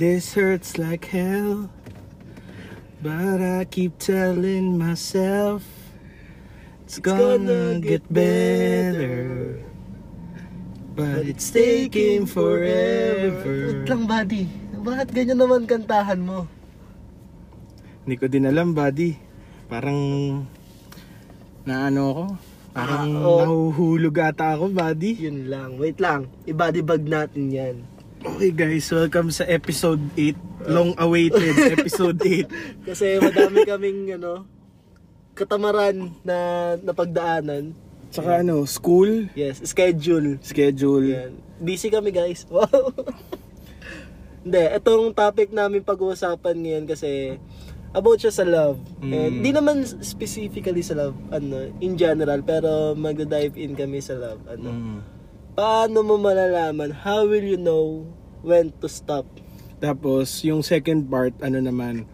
This hurts like hell. But I keep telling myself it's gonna get better. But it's taking forever. Wait lang, buddy. Bakit ganyan naman kantahan mo? Hindi ko din alam, buddy. Parang naano ako. Parang Ah, oo. nahuhulog ata ako, buddy. Yun lang. Wait lang. I-body bag natin yan. Okay guys, welcome sa episode 8. Long awaited episode 8. Kasi madami kaming, ano, katamaran na napagdaanan. Tsaka ano, school, Yes, schedule. schedule. Yan. Busy kami guys. Wow. Hindi, itong topic namin pag-uusapan ngayon kasi about siya sa love. Mm. And di naman specifically sa love, ano, in general, pero magda-dive in kami sa love. Ano. Mm. Paano mo malalaman? How will you know when to stop? Tapos, yung second part, ano naman,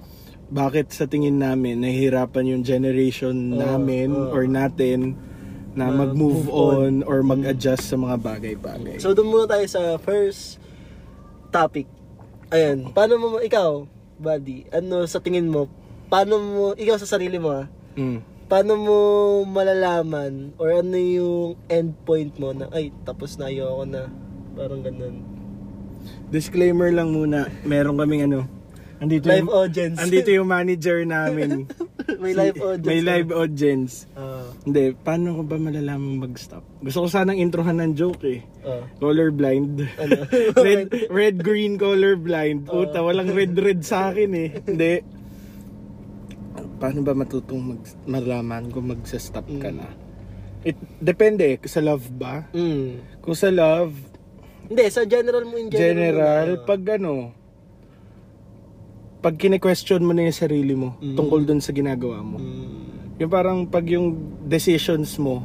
bakit sa tingin namin nahihirapan yung generation Oo, namin oo. or natin na Na mag-move move on. on, or mag-adjust sa mga bagay-bagay. So, doon muna tayo sa first topic. Ayan, paano mo, ikaw, buddy, ano sa tingin mo, paano mo, ikaw sa sarili mo ah, Mm. Paano mo malalaman or ano yung end point mo na ay tapos na ayoko na parang ganun Disclaimer lang muna, meron kaming ano, andito live yung, audience andito yung manager namin. may Si- live audience May live audience. Ah, Hindi, paano ko ba malalaman mag-stop? Gusto ko sanang introhan ng joke eh. ah. Colorblind. Ano? red, red, green, colorblind. Puta, walang red, red sa akin eh. Hindi. Paano ba matutong mag malaman kung magsa-stop ka Mm. na? It depende sa love ba? mm. Kung sa love, hindi sa general mo in general, general, pag ano, pag kine-question mo na yung sarili mo Mm. tungkol dun sa ginagawa mo. Mm. Yung parang pag yung decisions mo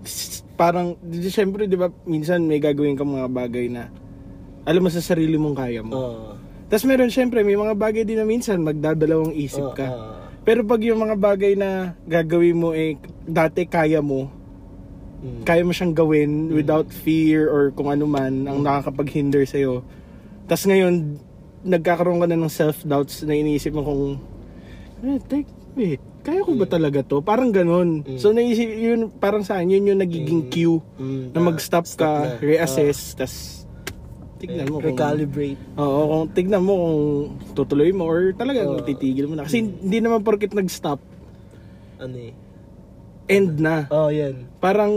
s- parang di syempre 'di ba minsan may gagawin kang mga bagay na alam mo sa sarili mong kaya mo. Ah. Tapos meron syempre may mga bagay din na minsan magdadalawang isip Ah, ka. ah. Pero pag yung mga bagay na gagawin mo eh dati kaya mo, Mm. kaya mo siyang gawin without fear or kung ano man ang nakakapaghinder sa iyo. Tapos ngayon nagkakaroon ka na ng self-doubts na iniisip mo kung eh, take, wait, kaya ko ba talaga to? Parang ganun. Mm. So naisip yun parang sa akin yun yung nagiging Mm. cue Mm, na mag-stop stop ka, na. reassess, tas tignan mo kung recalibrate Oo, kung tignan mo kung tutuloy mo or talagang Oo. titigil mo na. Kasi hindi naman porket nag-stop, ano eh end na. oh yan Parang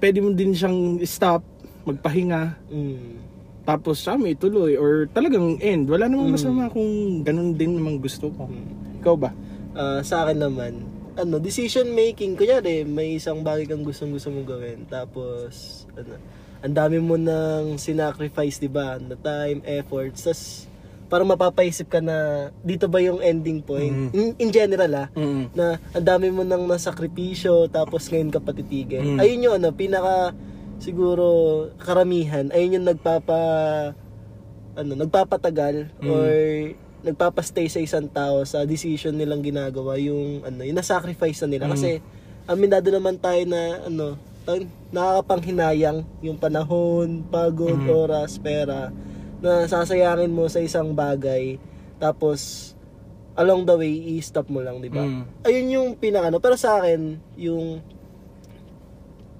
pwede mo din siyang stop, magpahinga, mm. tapos siya may tuloy or talagang end. Wala namang Mm. masama kung ganun din naman gusto ko. Mm. Ikaw ba? Ah, sa akin naman, ano, decision making, kunyari, may isang bagay kang gustong gusto mong gawin, tapos, ano, ang dami mo nang sinacrifice, di ba? Na time, efforts, tas, parang mapapaisip ka na, dito ba yung ending point? Mhm. In, in general, ah, Mm. na ang dami mo nang nasakripisyo, tapos ngayon ka patitigil. Mm. Ayun yung, ano, pinaka, siguro, karamihan, ayun yung nagpapa, ano, nagpapatagal, Mm. or nagpapastay sa isang tao sa decision nilang ginagawa yung ano yung nasacrifice na nila Mm. kasi aminado naman tayo na ano tawag- nakakapanghinayang yung panahon, pagod, Mm. oras, pera na sasayangin mo sa isang bagay tapos along the way i-stop mo lang, di ba? Mm. Ayun yung pinakano pero sa akin yung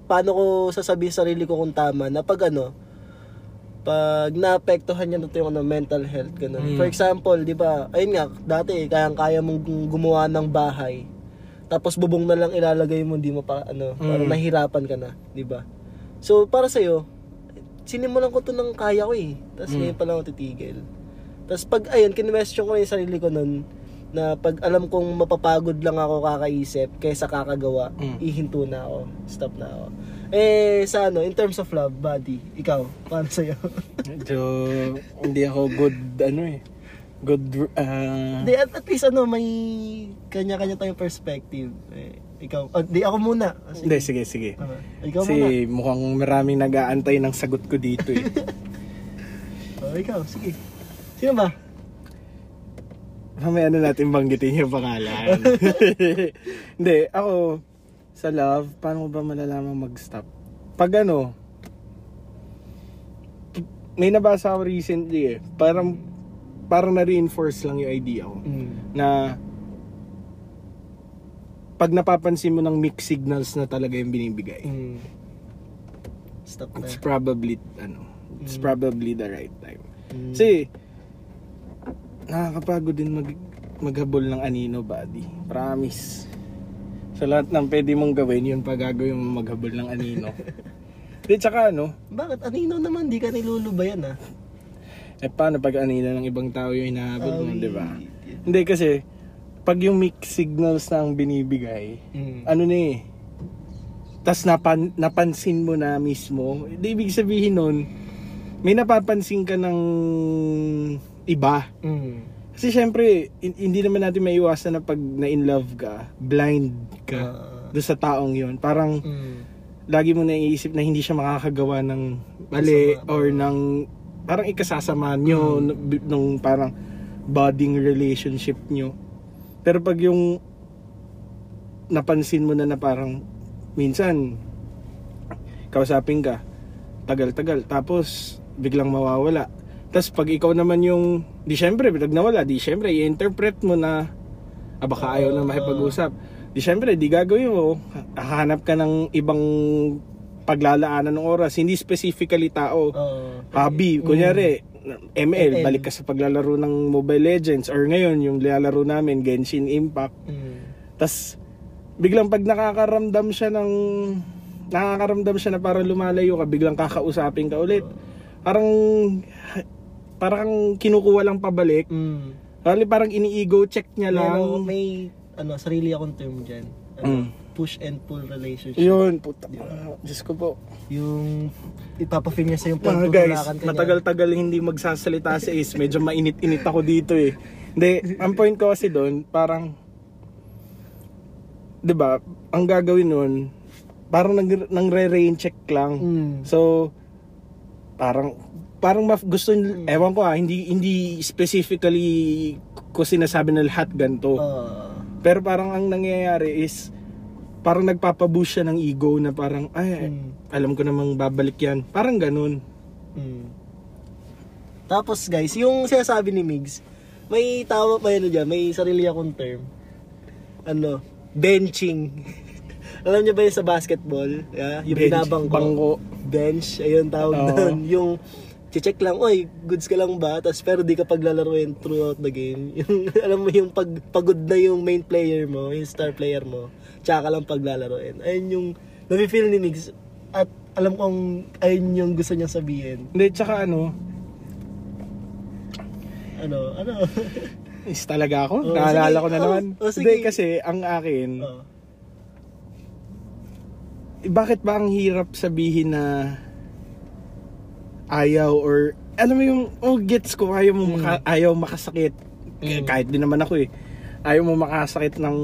paano ko sasabihin sa sarili ko kung tama na pag ano pag naapektuhan niya na ito yung ano, mental health ganun. Mm. For example, 'di ba? Ayun nga, dati kayang-kaya mong gumawa ng bahay. Tapos bubong na lang ilalagay mo, hindi mo pa ano, parang Mm. nahirapan ka na, 'di ba? So, para sa iyo, sinimulan ko to ng kaya ko eh. Tapos Mm. ngayon pa lang ako titigil. Tapos pag ayun, kinwestiyon ko na yung sarili ko nun na pag alam kong mapapagod lang ako kakaisip kaysa kakagawa, Mm. ihinto na ako, stop na ako. Eh, sa ano, in terms of love, buddy, ikaw, paano sa'yo? Medyo hindi ako good, ano eh. Good, ah... Di, at, at least ano, may kanya-kanya tayong perspective. Eh, ikaw, oh, di ako muna. Ah, hindi, sige, sige. Ah, ikaw muna. Kasi mukhang maraming nag-aantay ng sagot ko dito eh. Oh, ikaw, sige. Sino ba? Mamaya na natin banggitin yung pangalan. Hindi, ako, sa love, paano ba malalaman mag-stop? Pag ano, may nabasa ako recently eh. Parang, parang na-reinforce lang yung idea ko. Mm. Na, pag napapansin mo ng mixed signals na talaga yung binibigay, Mm. Stop na. it's probably, ano, it's Mm. probably the right time. Mm. Kasi, nakakapagod din mag, maghabol ng anino body. Promise. Sa lahat ng pwede mong gawin, yun pa gagawin mo maghabol ng anino. Di, tsaka ano, Bakit? Anino naman, di ka nilulubayan ah. Eh paano pag anino ng ibang tao yung hinahabol mo, di ba? Hindi kasi, pag yung mixed signals na ang binibigay, Mm. ano na eh, tas napan, napansin mo na mismo, di ibig sabihin nun, may napapansin ka ng iba. Mm. Kasi syempre, hin- hindi naman natin maiwasan na pag na-in love ka, blind ka Ah. doon sa taong yon Parang Mm. lagi mo naiisip na hindi siya makakagawa ng mali or ng parang ikasasama nyo Mm. nung parang budding relationship nyo. Pero pag yung napansin mo na na parang minsan kausapin ka tagal-tagal tapos biglang mawawala. Tapos pag ikaw naman yung di syempre pag nawala, di syempre i-interpret mo na ah, baka ayaw na makipag-usap. Di syempre, di gagawin mo. Hahanap ka ng ibang paglalaanan ng oras. Hindi specifically tao. Oo. Hobby. Kunyari, ML, ML. balik ka sa paglalaro ng Mobile Legends. Or ngayon, yung nilalaro namin, Genshin Impact. Mm. tas biglang pag nakakaramdam siya ng nakakaramdam siya na parang lumalayo ka, biglang kakausapin ka ulit. Parang parang kinukuha lang pabalik. Mm. Parang parang ini-ego check niya lang. ano, may ano, sarili akong term dyan. Ano, Mm. Push and pull relationship. Yun, puta. Di ba? ah, Diyos ko po. Yung ipapafeel niya sa yung Mga guys, matagal-tagal hindi magsasalita si Ace. Medyo mainit-init ako dito eh. Hindi, ang point ko kasi doon, parang, di ba, ang gagawin nun, parang nag, nang re-rain check lang. Mm. So, parang, parang maf- gusto, ewan ko ah, hindi, hindi specifically ko sinasabi na lahat ganito. Ah. Pero parang ang nangyayari is, parang nagpapaboost siya ng ego na parang, ay, Mm. alam ko namang babalik yan. Parang ganun. Mm. Tapos guys, yung sinasabi ni Migs, may tama pa yun dyan, may sarili akong term. Ano, benching. Alam niyo ba yun sa basketball? Yeah? Yung Bench, binabangko. bangko. Bench, ayun tawag Oo. doon. Yung check lang, oy, goods ka lang ba? Tapos pero di ka paglalaruin throughout the game. Yung, alam mo yung pag, pagod na yung main player mo, yung star player mo, tsaka ka lang paglalaruin. Ayun yung, nafe-feel ni Migs. At alam kong ayun yung gusto niyang sabihin. Hindi, tsaka ano, Ano, ano? is talaga ako. Oh, Naalala sige. ko na Oh, naman. oh, sige. Hindi, kasi ang akin, oh. bakit ba ang hirap sabihin na ayaw or, alam mo yung, oh, gets ko, ayaw mo, maka, ayaw makasakit. Mm. Kahit din naman ako eh. Ayaw mo makasakit ng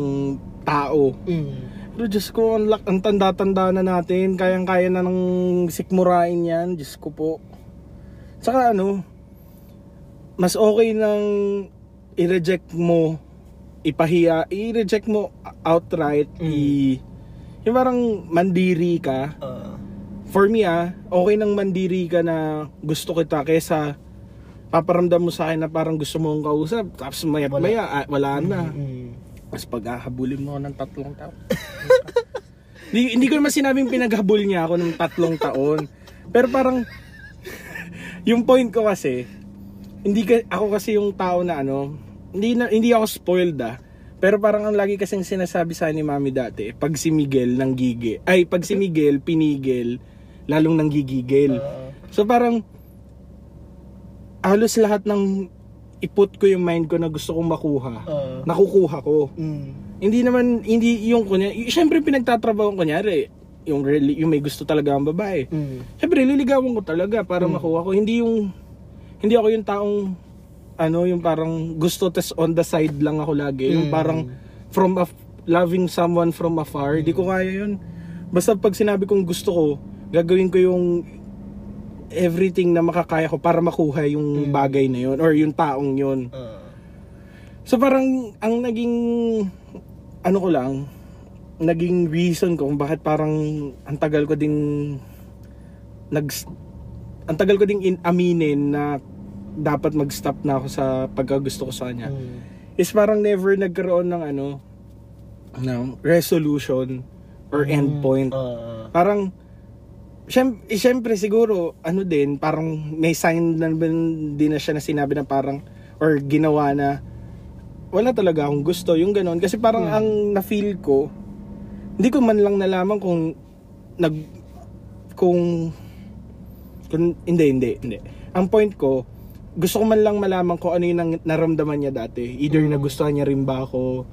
tao. Mm. Pero Diyos ko, ang, ang tanda-tanda na natin. Kayang-kaya na ng sikmurain yan. Diyos ko po. Saka ano, mas okay nang i-reject mo, ipahiya, i-reject mo outright, Mm. i... Yung parang mandiri ka. Ah. For me ah, okay nang mandiri ka na gusto kita kesa paparamdam mo sa akin na parang gusto mo akong kausap. Tapos maya Wala. maya, ah, wala na. Mm. Mas paghahabulin mo ako ng tatlong taon. hindi, hindi ko naman sinabing pinaghabol niya ako ng tatlong taon. Pero parang, yung point ko kasi, hindi ka, ako kasi yung tao na ano, hindi, na, hindi ako spoiled ah. Pero parang ang lagi kasing sinasabi sa ni mami dati, pag si Miguel nang gigi, ay pag si Miguel pinigil, lalong nang gigigil. Ah. So parang halos lahat ng iput ko yung mind ko na gusto kong makuha, Ah. nakukuha ko. Mm. Hindi naman hindi yung kunya, syempre pinagtatrabaho ko kunyari, yung really, yung may gusto talaga ang babae. Mm. Syempre liligawan ko talaga para makuha ko. Hindi yung hindi ako yung taong ano, yung parang gusto tas on the side lang ako lagi. Yung Mm. parang from a, loving someone from afar, di ko kaya yun. Basta pag sinabi kong gusto ko, gagawin ko yung everything na makakaya ko para makuha yung Mm. bagay na yun or yung taong yun. Ah. So parang ang naging ano ko lang naging reason ko kung bakit parang ang tagal ko din nag ang tagal ko ding in, aminin na dapat mag-stop na ako sa pagkagusto ko sa kanya. Mm. Is parang never nagkaroon ng ano, ng resolution or endpoint. Ah, Parang, syem- eh, syempre siguro, ano din, parang may sign na din din na siya na sinabi na parang, or ginawa na, wala talaga akong gusto, yung ganon. Kasi parang Hmm. ang na-feel ko, hindi ko man lang nalaman kung, nag, kung, kung hindi, hindi, hindi. Ang point ko, gusto ko man lang malaman kung ano yung naramdaman niya dati. Either Mm. nagustuhan niya rin ba ako,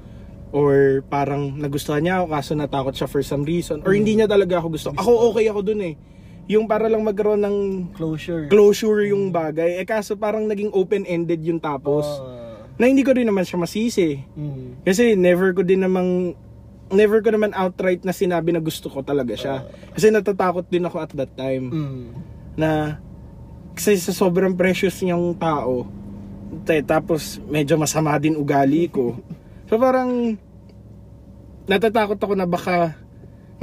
or parang nagustuhan niya ako kaso natakot siya for some reason, or hindi niya talaga ako gusto. Ako okay ako dun eh. Yung para lang magkaroon ng closure. closure yung bagay. Eh kaso parang naging open-ended yung tapos. Ah, Na hindi ko rin naman siya masisi. mm. Kasi never ko din namang never ko naman outright na sinabi na gusto ko talaga siya. Kasi natatakot din ako at that time Mm. na kasi sa sobrang precious niyang tao tapos medyo masama din ugali ko. So parang natatakot ako na baka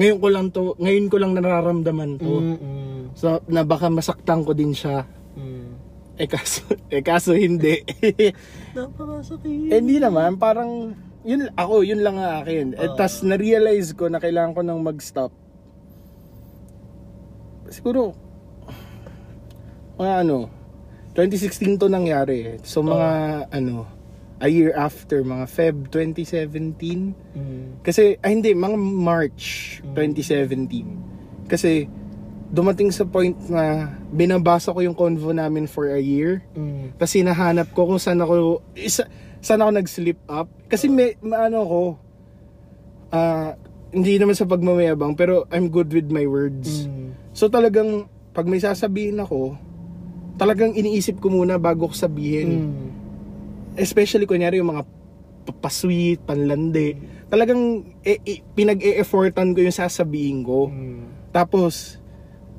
ngayon ko lang to, ngayon ko lang nararamdaman to. Mm-mm. So na baka masaktan ko din siya. Mm. Eh kaso, eh kaso hindi. Napakasakit. Eh, hindi naman, parang, yun, ako, yun lang ang akin. Eh, Ah. tas, na-realize ko na kailangan ko nang mag-stop. Siguro, mga ano, 2016 to nangyari. So, mga, ano, a year after, mga Feb 2017. Mm. Kasi, ay hindi, mga March 2017. Kasi, dumating sa point na binabasa ko yung convo namin for a year. Mm. Tapos hinahanap ko kung saan ako, isa, saan ako nag-slip up. Kasi may, maano ko, ah, hindi naman sa pagmamayabang, pero I'm good with my words. Mm. So talagang, pag may sasabihin ako, talagang iniisip ko muna bago ko sabihin. Mm. Especially kunyari yung mga papasweet, panlandi. Talagang e, e- pinag-e-effortan ko yung sasabihin ko. Mm. Tapos,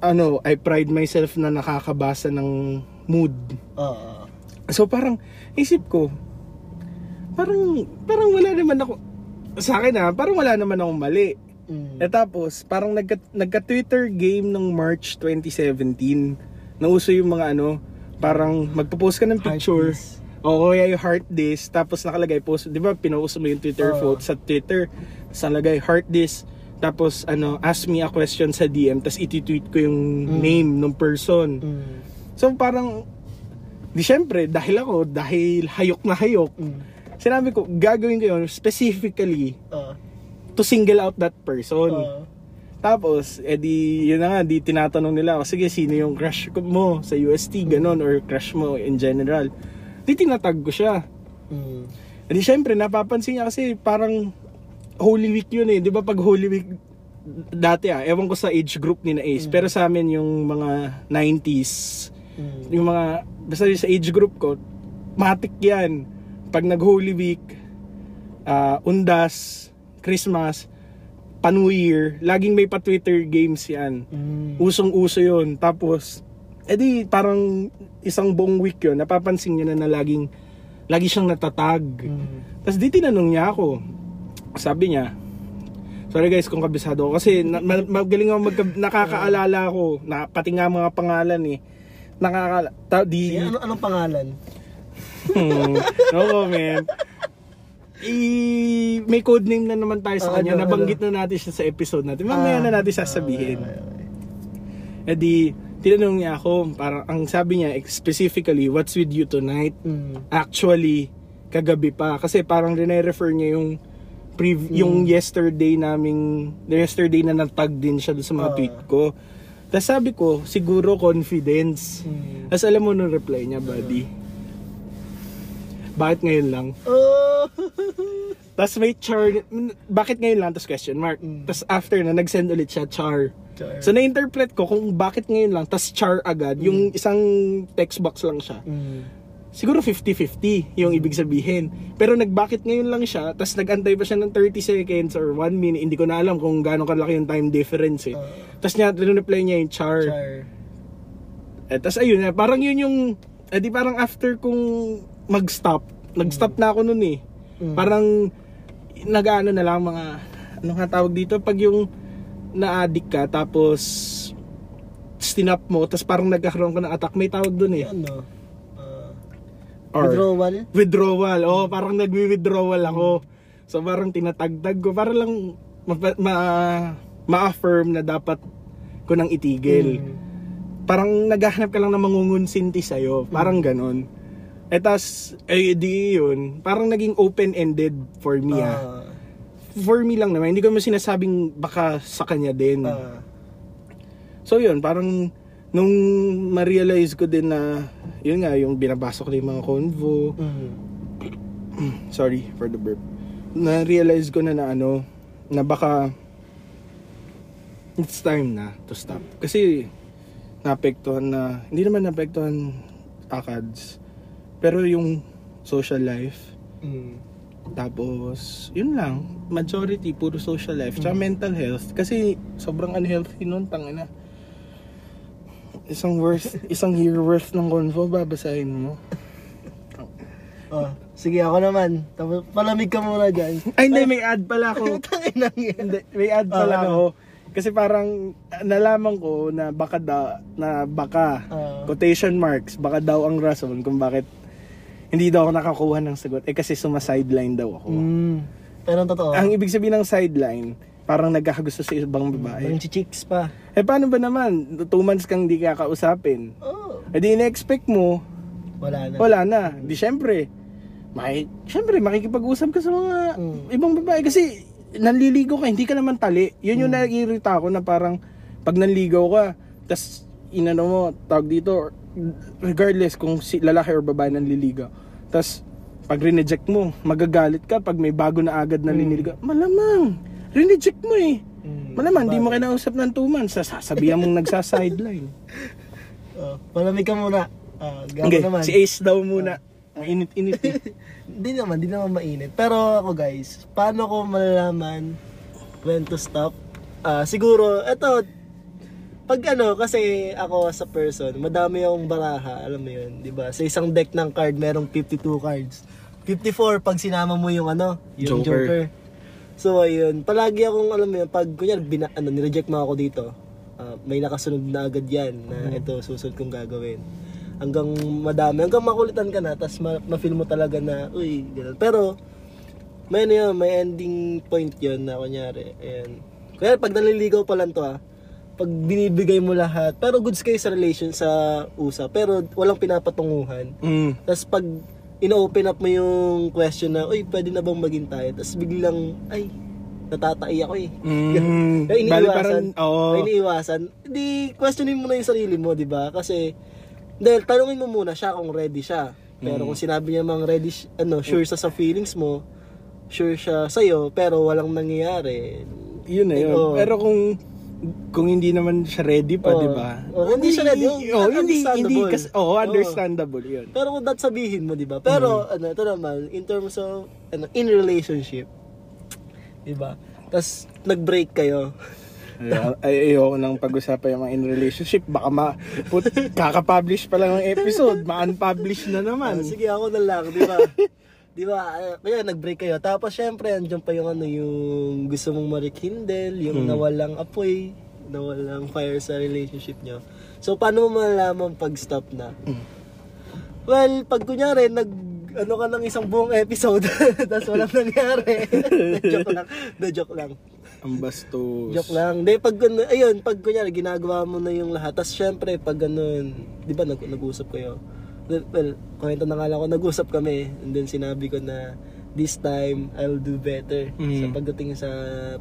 ano, I pride myself na nakakabasa ng mood. Ah. So parang isip ko, parang parang wala naman ako sa akin ah, parang wala naman akong mali. Mm. Eh tapos parang nagka, nagka-Twitter game ng March 2017. Nauso yung mga ano, parang magpo-post ka ng picture. Heart O kaya yung heart this, tapos nakalagay post, 'di ba? Pinost mo yung Twitter Oo. photo sa Twitter. Tapos nakalagay heart this, tapos ano, ask me a question sa DM, tapos iti-tweet ko yung Mm. name ng person. Mm. So parang di syempre dahil ako dahil hayok na hayok. Mm. Sinabi ko gagawin ko yun specifically Ah. to single out that person. Ah. Tapos edi yun na nga di tinatanong nila ako sige sino yung crush mo sa UST ganon or crush mo in general. Di tinatag ko siya. Mm. Edi syempre napapansin niya kasi parang Holy Week yun eh. Di ba pag Holy Week dati ah, ewan ko sa age group ni na Ace, pero sa amin yung mga 90s, Mm. yung mga basta yung sa age group ko matik yan pag nag Holy Week ah, Undas Christmas pa New Year laging may pa Twitter games yan Mm. usong uso yun tapos edi parang isang buong week yun napapansin niya na, na laging lagi siyang natatag Mm. tapos di tinanong niya ako sabi niya Sorry guys kung kabisado ako kasi na, ma- magaling ako magka, nakakaalala ako na pati nga mga pangalan eh. Nakaka ta, di Sige, ano, anong pangalan? Hmm, no comment. I, may code name na naman tayo sa Ah, kanya. ano, Nabanggit na natin siya sa episode natin. Mamaya Ah, na natin sasabihin. ah, Eh okay. di, tinanong niya ako, parang ang sabi niya specifically, what's with you tonight? Mm. Actually, kagabi pa. Kasi parang rene-refer niya yung prev- yung yesterday naming, yesterday na natag din siya sa mga Ah. tweet ko. Tapos sabi ko, siguro confidence. Mm. Tapos alam mo nung reply niya, buddy. Bakit ngayon lang? Oh. Tapos may char, bakit ngayon lang? Tapos question mark. Mm. Tapos after na, nag-send ulit siya, char. Char. So na-interpret ko kung bakit ngayon lang, tapos char agad, yung isang text box lang siya. Mm. Siguro 50-50 yung ibig sabihin. Pero nagbakit ngayon lang siya, tapos nag-antay pa siya ng 30 seconds or 1 minute. Hindi ko na alam kung gaano kalaki yung time difference eh. Ah. Tapos niya, reply niya yung char. Char. Eh, tas ayun, eh, parang yun yung, eh di parang after kung mag-stop, nag-stop na ako nun eh. Mm. Parang, nag-ano na lang mga, ano nga tawag dito, pag yung na-addict ka, tapos, stinap mo, tapos parang nagkakaroon ka ng attack, may tawag dun eh. Ano? ah, Or, withdrawal? withdrawal. Oo, parang nagwi-withdrawal ako. So parang tinatagtag ko para lang ma- ma- ma-affirm na dapat ko nang itigil. Mm. Parang naghahanap ka lang ng mangungunsinti sa'yo. Parang ganon. Eh tas, eh di yun, parang naging open-ended for me ah. Ah, For me lang naman, hindi ko mo sinasabing baka sa kanya din. ah, So yun, parang nung ma-realize ko din na, yun nga, yung binabasa ko na yung mga convo, mm. sorry for the burp. Na-realize ko na na ano, na baka it's time na to stop. Kasi naapektuhan na, hindi naman naapektuhan akads, pero yung social life, Mm. tapos yun lang, majority puro social life, tsaka mental health. Kasi sobrang unhealthy nun, tangina. Isang worth, isang year worth ng convo, babasahin mo. Oh, sige ako naman. Tapos palamig ka muna dyan. Ay, hindi, may ad pala ako. Hindi, may ad pala Ah. ako. Kasi parang nalaman ko na baka da, na baka Ah. quotation marks, baka daw ang rason kung bakit hindi daw ako nakakuha ng sagot. Eh kasi suma-sideline daw ako. Mm. Pero ang totoo, Ang ibig sabihin ng sideline, parang nagkakagusto sa ibang ang babae. chichicks pa. Eh paano ba naman? Two months kang di kakausapin. Oh, Eh di in-expect mo, wala na. wala na. Di syempre, may, syempre makikipag-usap ka sa mga Mm. ibang babae kasi nanliligaw ka, hindi ka naman tali. Yun yung Mm. nag-irita ako na parang pag nanligaw ka, tas inano mo, tawag dito, regardless kung si lalaki or babae nanliligaw. Tas pag rineject mo, magagalit ka pag may bago na agad na Mm. liniligaw. Malamang, rineject mo eh. Mm. Malamang, di mo kinausap ng two months, sasabihan mong nagsa-sideline. Oh, palamig ka muna. Ah, gago Okay, naman. si Ace daw muna. Mainit-init eh. Hindi naman, di naman mainit. Pero ako guys, paano ko malalaman when to stop? Ah, siguro, eto, pag ano, kasi ako as a person, madami akong baraha, alam mo yun, di ba? Sa isang deck ng card, merong 52 cards. 54 pag sinama mo yung ano, yung Joker. Joker. So ayun, palagi akong alam mo yun, pag kunyari, bina, ano, nireject mo ako dito, ah, may nakasunod na agad yan na ito susunod kong gagawin. Hanggang madami, hanggang makulitan ka na, tapos ma- ma-feel mo talaga na, uy, ganun. Pero, may ano yun, may ending point yun na kunyari, ayan. Kaya pag naliligaw pa lang to ah, pag binibigay mo lahat, pero goods kayo sa relation, sa usap, pero walang pinapatunguhan. Mm. Tapos pag ino-open up mo yung question na, uy, pwede na bang maging tayo? Tapos biglang, ay, natatai ako eh. Mm. Kaya Bali iniiwasan. parang, oo. Kaya iniiwasan. Di, questionin mo na yung sarili mo, di ba? Kasi, dahil tanungin mo muna siya kung ready siya. Pero Mm. kung sinabi niya mang ready, ano, sure siya sa feelings mo, sure siya sa'yo, pero walang nangyayari. Yun na yun. Pero kung kung hindi naman siya ready pa, Oo. di ba? Oo, hindi siya ready. Oh, hindi, hindi, kasi, oh, Oo. understandable yun. Pero kung that sabihin mo, di ba? Pero, Mm. ano, ito naman, in terms of, ano, in relationship, di ba? Tapos, nag-break kayo. Ay, ay, ayoko nang pag-usapan yung mga in relationship. Baka ma, put, kaka-publish pa lang ng episode, ma-unpublish na Ah, naman. sige, ako na lang, di ba? di ba? Ah, Kaya nag-break kayo. Tapos, syempre, andyan pa yung ano, yung gusto mong marikindle, yung Hmm. nawalang apoy, nawalang fire sa relationship nyo. So, paano mo malalaman pag-stop na? Hmm. Well, pag kunyari, nag ano ka ng isang buong episode, tapos walang nangyari. joke lang. De, joke lang. Ang bastos. Joke lang. Hindi, pag ayun, pag kunyari, ginagawa mo na yung lahat. Tapos syempre, pag ganun, di ba nag, nag-usap kayo? Well, kwento na nga lang ako, nag-usap kami. And then sinabi ko na, this time, I'll do better. Mm. Sa pagdating sa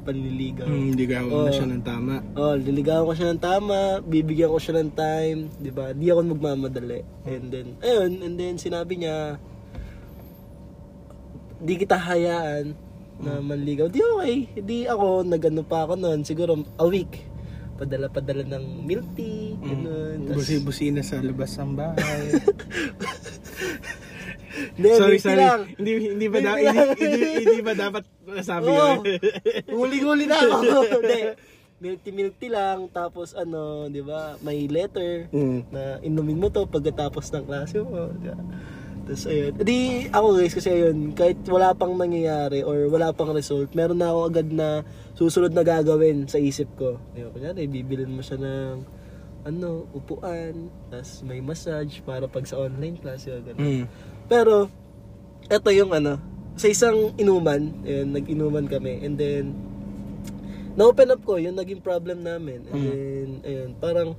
panliligaw. Hindi ka Oo. na siya ng tama. Oh, liligawan ko siya ng tama, bibigyan ko siya ng time, 'di ba? Di ako magmamadali. And then ayun, and then sinabi niya di kita hayaan na manligaw. Di okay. Di ako nagano pa ako noon, siguro a week. Padala-padala ng milk tea, ganun. Tas- Busi-busina sa labas ng bahay. Hindi, sorry, sorry. lang. Hindi, hindi ba, da- hindi, hindi, hindi ba dapat nasabi Oo. yun? Huli-huli na ako. Hindi. Milk tea lang. Tapos ano, di ba, may letter. Mm. na inumin mo to pagkatapos ng klase mo. di ba? Tapos ayun. Di ako guys kasi ayun, kahit wala pang nangyayari or wala pang result, meron na ako agad na susunod na gagawin sa isip ko. Ba? Kunyari, bibilin mo siya ng ano, upuan, tas may massage para pag sa online class, yun. Mm. Pero, eto yung ano, sa isang inuman, ayun, nag-inuman kami, and then, na-open up ko, yung naging problem namin. And Mm. then, ayun, parang,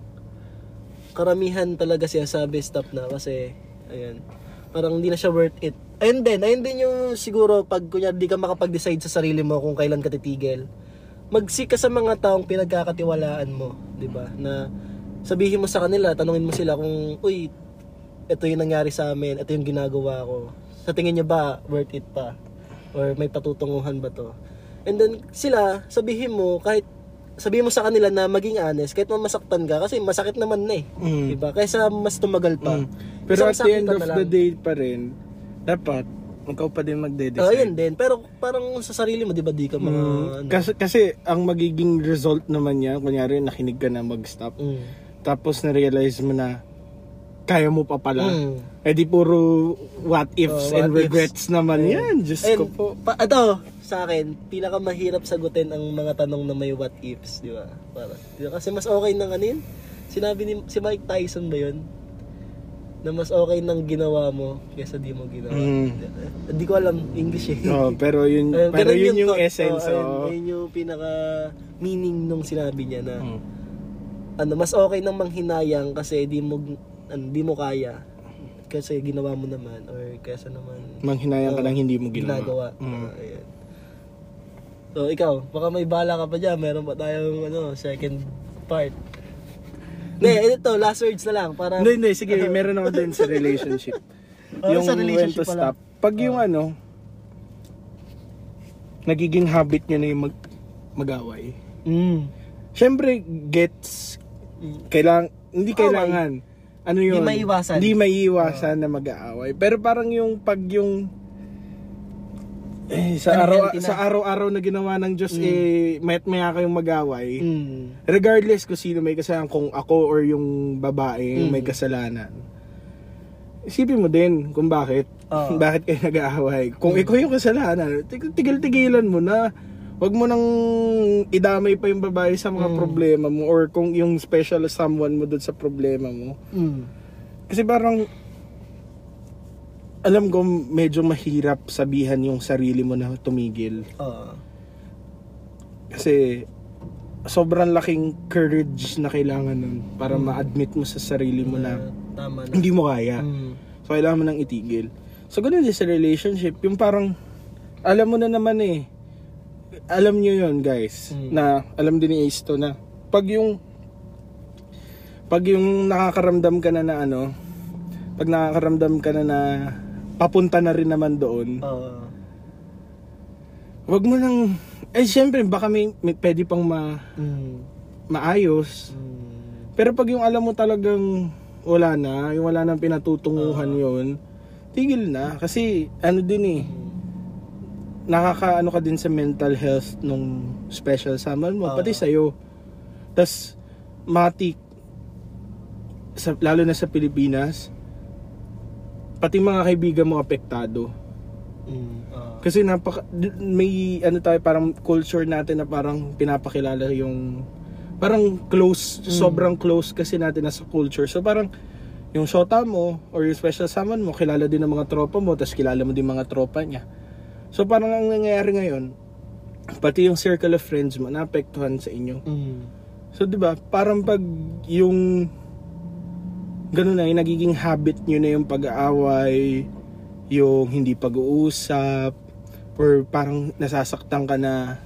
karamihan talaga siya sabi stop na kasi, ayun, parang hindi na siya worth it. And then, ayun din yung siguro, pag kunya di ka makapag-decide sa sarili mo kung kailan ka titigil, magsika sa mga taong pinagkakatiwalaan mo, di ba? Na sabihin mo sa kanila, tanungin mo sila kung, uy, ito yung nangyari sa amin, ito yung ginagawa ko. Sa tingin niyo ba, worth it pa? Or may patutunguhan ba to? And then, sila, sabihin mo, kahit sabihin mo sa kanila na maging honest, kahit masaktan ka, kasi masakit naman na eh. Mm. Diba? Kaysa mas tumagal pa. Mm. Pero at the end of the day pa rin, dapat, ikaw pa din magde-decide. yun din. Pero parang sa sarili mo, di ba, di ka mga... Mm, ano, kasi, kasi ang magiging result naman niya, kunyari nakinig ka na mag-stop, mm. tapos na-realize mo na kaya mo pa pala. Mm. Eh di puro what ifs Oh, what and regrets naman Mm. yan. And, ko po. Pa, ito, sa akin, pinakamahirap sagutin ang mga tanong na may what ifs, di ba? Para, di ba? Kasi mas okay nang ano yun? Sinabi ni si Mike Tyson ba yun? Na mas okay nang ginawa mo kaysa di mo ginawa. Mm. Hindi ko alam English eh. Oh, pero yun, Ayun, pero ganun yun yung thought. essence. Oh, ayun, oh. ayun yung pinaka meaning nung sinabi niya na Mm. ano mas okay nang manghinayang kasi di mo ano, di mo kaya kasi ginawa mo naman or kaysa naman Manghinayang ka Oo, lang hindi mo ginawa. ginagawa. Mm. Ah, ayan. So, ikaw, baka may bala ka pa dyan. Meron pa tayong ano, second part. Hindi, ito, last words na lang. Para, Hindi, hindi. Sige, meron ako din sa relationship. Oh, yung sa when relationship to pala. stop. Pag yung ano, nagiging habit nyo na yung mag, mag-away. Mm. Siyempre, gets, kailang, hindi kailangan. Ano yun? Hindi maiiwasan. Hindi maiiwasan na mag-aaway. Pero parang yung pag yung eh, sa araw na. sa araw-araw na ginawa ng Diyos Mm. eh mayat maya kayong mag-away. Mm. Regardless kung sino may kasalanan, kung ako or yung babae Mm. may kasalanan. Isipin mo din kung bakit. Oo. bakit kayo nag-aaway. Kung Mm. ikaw yung kasalanan, tig- tigil-tigilan mo na. Huwag mo nang idamay pa yung babae sa mga Mm. problema mo or kung yung special someone mo doon sa problema mo. Mm. Kasi parang alam ko medyo mahirap sabihan yung sarili mo na tumigil. Oo. Kasi sobrang laking courage na kailangan nun para Mm. ma-admit mo sa sarili mo na tama na. hindi mo kaya. Mm. So, kailangan mo nang itigil. So, ganun din sa relationship. Yung parang, alam mo na naman eh. Alam nyo yun, guys. Mm. Na, alam din ni Ace to na, pag yung, pag yung nakakaramdam ka na na ano, pag nakakaramdam ka na na, papunta na rin naman doon, Oo. wag mo nang, eh syempre, baka may, may pwede pang ma, Mm. maayos. Mm. Pero pag yung alam mo talagang wala na, yung wala nang pinatutunguhan yun, tigil na. Kasi ano din eh, nakakaano ka din sa mental health nung special summer mo, Oo. pati sa'yo. tas matik, sa, lalo na sa Pilipinas, pati mga kaibigan mo apektado. Mm. Oo. Kasi napaka, may ano tayo, parang culture natin na parang pinapakilala yung, parang close, Mm. sobrang close kasi natin na sa culture. So parang, yung shota mo, or yung special summon mo, kilala din ng mga tropa mo, tapos kilala mo din mga tropa niya. So parang ang nangyayari ngayon, pati yung circle of friends mo, naapektuhan sa inyo. Mm. So 'di ba, parang pag yung ganun na, yung nagiging habit nyo na yung pag-aaway, yung hindi pag-uusap, or parang nasasaktan ka na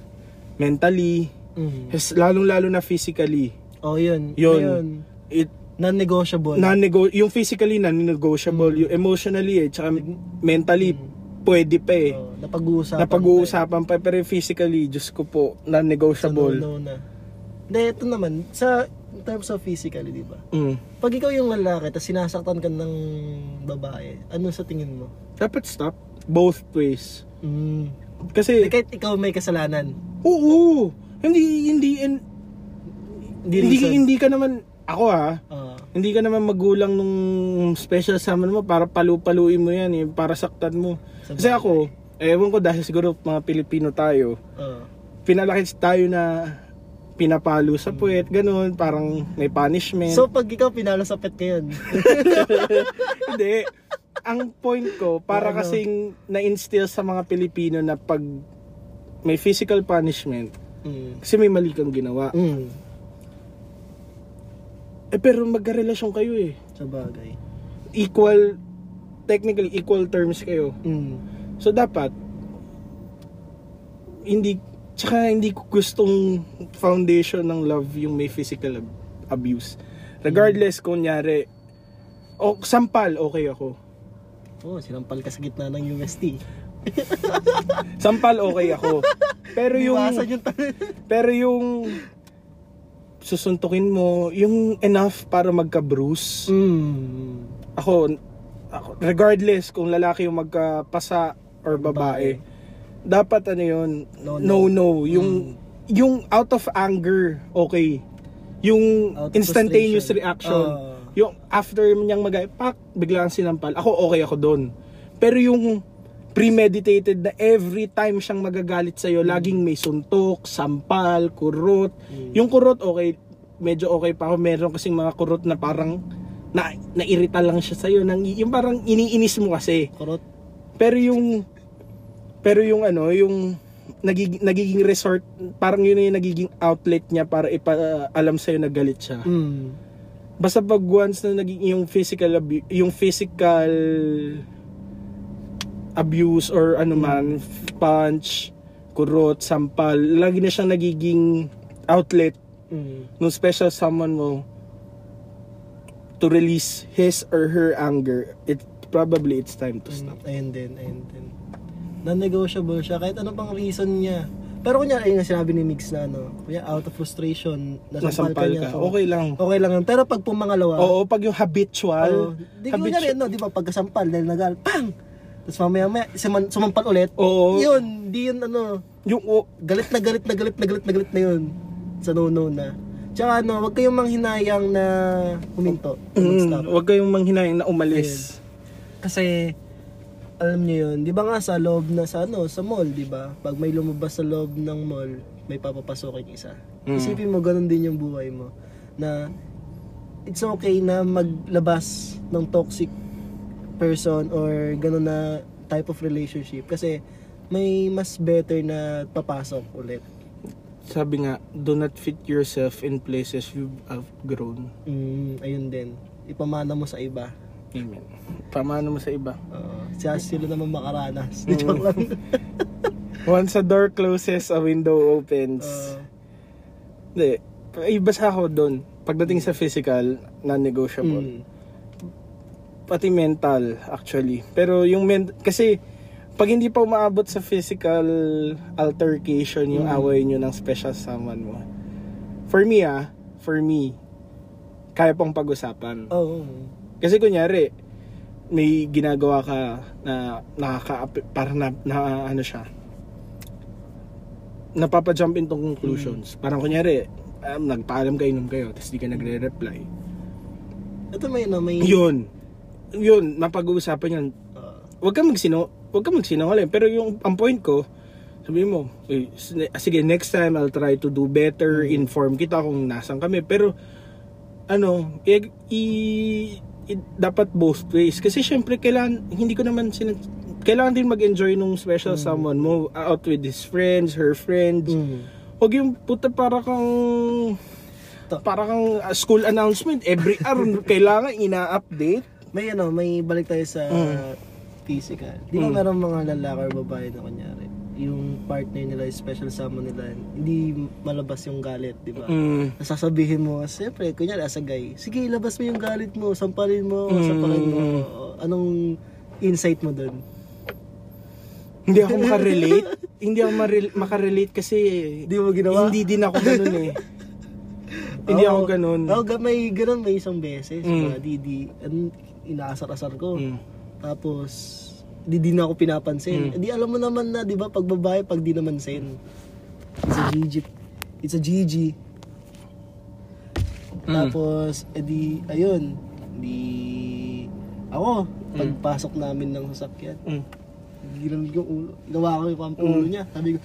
mentally, Mm. yes, lalong-lalo na physically. Oh, yun. Yun. Yun. It, Non-negotiable. non-nego- yung physically non-negotiable, Mm. yung emotionally eh, tsaka mentally, pwede pa eh. Oh, napag-uusapan. Napag-uusapan pa, pero yung physically, Diyos ko po, non-negotiable. no, no na. Hindi, ito naman, sa terms of physically, di ba? Mm. Pag ikaw yung lalaki, tapos sinasaktan ka ng babae, ano sa tingin mo? Dapat stop, both ways. Mm. Kasi, Kahit ikaw may kasalanan. Oo. Hindi hindi in- Hindi, hindi, reason. hindi ka naman ako ha. Ah, Hindi ka naman magulang nung special summon mo para palu-paluin mo yan eh, para saktan mo. Sa Kasi ako, ewan ko dahil siguro mga Pilipino tayo, ah. pinalaki tayo na pinapalo sa puwet, ganun, parang may punishment. So, pag ikaw pinalo sa pet ngayon, Hindi. Ang point ko, para Ano? kasing na-instill sa mga Pilipino na pag may physical punishment, mm, kasi may mali kang ginawa. mm, Eh pero magkarelasyon kayo eh. sa bagay. Equal, technically equal terms kayo. Mm, So dapat, hindi, tsaka hindi ko gustong foundation ng love yung may physical ab- abuse. Regardless, kunyari, o sampal, okay ako. oh, sinampal ka sa gitna ng UST. Sampal, okay ako. Pero yung, yung pero yung susuntukin mo, yung enough para magka-bruise. mm, Ako, ako, regardless kung lalaki yung magkapasa or babae, dapat ano yun, No, no, no. no. Yung, yung out of anger, okay. Yung Out instantaneous reaction, Ah. yung after niyang mag pak, biglang sinampal. Ako, okay ako doon. Pero yung premeditated na every time siyang magagalit sa'yo, Hmm. laging may suntok, sampal, kurot. Mm. Yung kurot, okay, medyo okay pa ako. Meron kasing mga kurot na parang na nairita lang siya sa'yo. Nang, yung parang iniinis mo kasi. kurot. Pero yung pero yung ano, yung nagiging, nagiging resort, parang yun na yung nagiging outlet niya para ipaalam sa'yo na galit siya. Mm, Basta pag once na naging yung physical abu- yung physical abuse or ano man, punch, kurot, sampal, lagi na siyang nagiging outlet mm, nung special someone mo to release his or her anger. It probably it's time to stop. mm, ayun din, ayun din. Non-negotiable siya kahit ano pang reason niya. Pero kunya ayun nga sinabi ni Mix na ano, kuya out of frustration, nasampal, Nasampal ka niya. so, Okay lang. Okay lang. Pero pag pumangalawa, Oo, pag yung habitual, Oo. Di ko kunyari, no, di ba, pagkasampal, dahil nagal, pang! Tapos mamaya, maya, suman, sumampal ulit. Oo. Yun, di yun, ano, yung oh, galit na galit na galit na galit na galit na yun. Sa no-no na. Tsaka ano, wag kayong manghinayang na huminto. mm, wag kayong manghinayang na umalis. Kasi, alam niyo yun, di ba nga sa loob na sa ano, sa mall, di ba? Pag may lumabas sa loob ng mall, may papapasokin isa. Mm. Isipin mo, ganun din yung buhay mo. Na, it's okay na maglabas ng toxic person or ganun na type of relationship. Kasi, may mas better na papasok ulit. Sabi nga, do not fit yourself in places you've outgrown. Mm, ayun din. Ipamana mo sa iba. Amen. Pamano mo sa iba. Uh, siya sila naman makaranas. Mm. Joke lang. Once a door closes, a window opens. Uh, Hindi. Iba sa ako doon. Pagdating sa physical, non-negotiable. mm, Pati mental, actually. Pero yung men kasi pag hindi pa umaabot sa physical altercation yung Mm. away nyo ng special someone mo. For me ah, for me, kaya pong pag-usapan. Oo. Kasi kunyari, may ginagawa ka na nakaka parang na, na ano siya napapa-jump into conclusions. Parang kunyari, um, nagpaalam kayo, inom kayo, tapos di ka nagre-reply. Ito may ano, may... Yun. Yun, mapag-uusapan yun. Uh, Huwag ka magsino, huwag ka magsinungaling. Pero yung, ang point ko, sabi mo, eh, sige, next time I'll try to do better, inform kita kung nasan kami. Pero, ano, i, i- dapat both ways. Kasi syempre, kailangan, hindi ko naman sin kailangan din mag-enjoy nung special someone mo out with his friends, her friends. mm, Huwag yung puta para kang para kang uh, school announcement every hour kailangan ina-update. may ano, may balik tayo sa Mm. physical. Di ba Mm. meron mga lalaki or babae na kunyari, yung partner nila, yung special someone nila, hindi malabas yung galit, di ba? Mm. Nasasabihin mo, siyempre, kunyari as a guy, sige, ilabas mo yung galit mo, sampalin mo, Mm. sampalin mo. Anong insight mo dun? Hindi ako makarelate. hindi ako marel- makarelate kasi Hindi mo ginawa? hindi din ako ganun eh. hindi Oo. ako ganun. Oo, ga- may ganun, may isang beses. Mm. Di, di, inaasar-asar ko. Mm. Tapos, di di na ako pinapansin. Mm. Eh, di alam mo naman na, di ba, pag babae, pag di naman sin. It's a GG. It's a GG. Mm. Tapos, edi, ayun. Di, ako, pagpasok namin ng sasakyan, Mm. ginamit yung ulo. Gawa ko yung pang ulo niya. Sabi ko,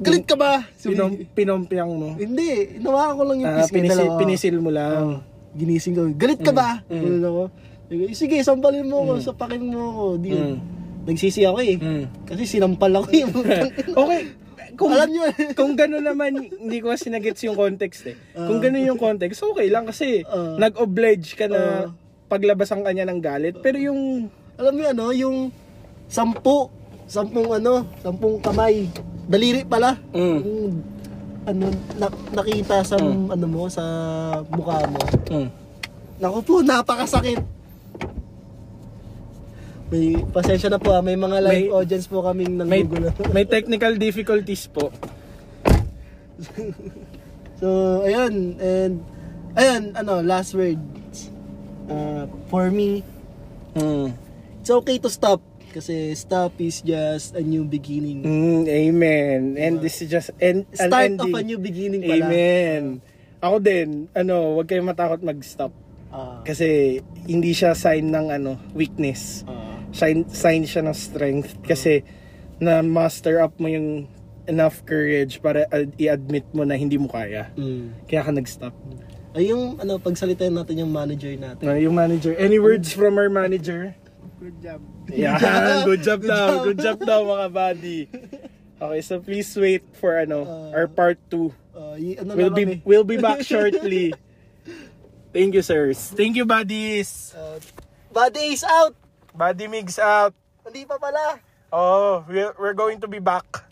galit ka ba? Pinom, pinompiang mo. Hindi, inawakan ko lang yung pisngi. pinisil, dalawa. pinisil mo lang. Oh, ginising ko. Galit ka ba? Mm. Ganun ako. Sabi ko, Sige, sampalin mo ako, sapakin mo ako. Di, Mm. Nagsisi ako eh. Mm. Kasi sinampal ako eh. Okay. Kung, Alam nyo eh. kung gano'n naman, hindi ko kasi nagets yung context eh. Kung gano'n yung context, okay lang kasi Ah. nag-oblige ka na Ah. paglabasan ka niya ng galit. Pero yung, Alam mo ano, yung sampu, sampung ano, sampung kamay. Daliri pala. Mm. Yung, ano, na- nakita sa, ano mo, sa mukha mo. mm, Naku po, napakasakit. May pasensya na po ah, may mga live May- audience po kaming may, nanggugulo. may technical difficulties po. So, ayun, and, ayun, ano, last words. Uh, for me, Mm. it's okay to stop. Kasi stop is just a new beginning. Mm, amen. And this is just en- an Start ending. of a new beginning pala. Amen. Ako din, ano, wag kayong matakot mag-stop. Ah, Kasi hindi siya sign ng ano, weakness. ah, Sign, sign siya ng strength. Kasi na master up mo yung enough courage para ad- i-admit mo na hindi mo kaya. mm. Kaya ka nag-stop. Ay, yung, ano, pagsalitain natin yung manager natin. Uh, yung manager. Any words from our manager? Good job. Yeah, good job Good daw. job. Good job daw mga buddy. Okay, so please wait for ano, Uh, our part 2. Uh, y- ano We'll be we'll be back shortly. Thank you, sirs. Thank you, buddies. Uh, Buddy is out! Buddy Migs out. Hindi pa pala. Oh, we're, we're going to be back.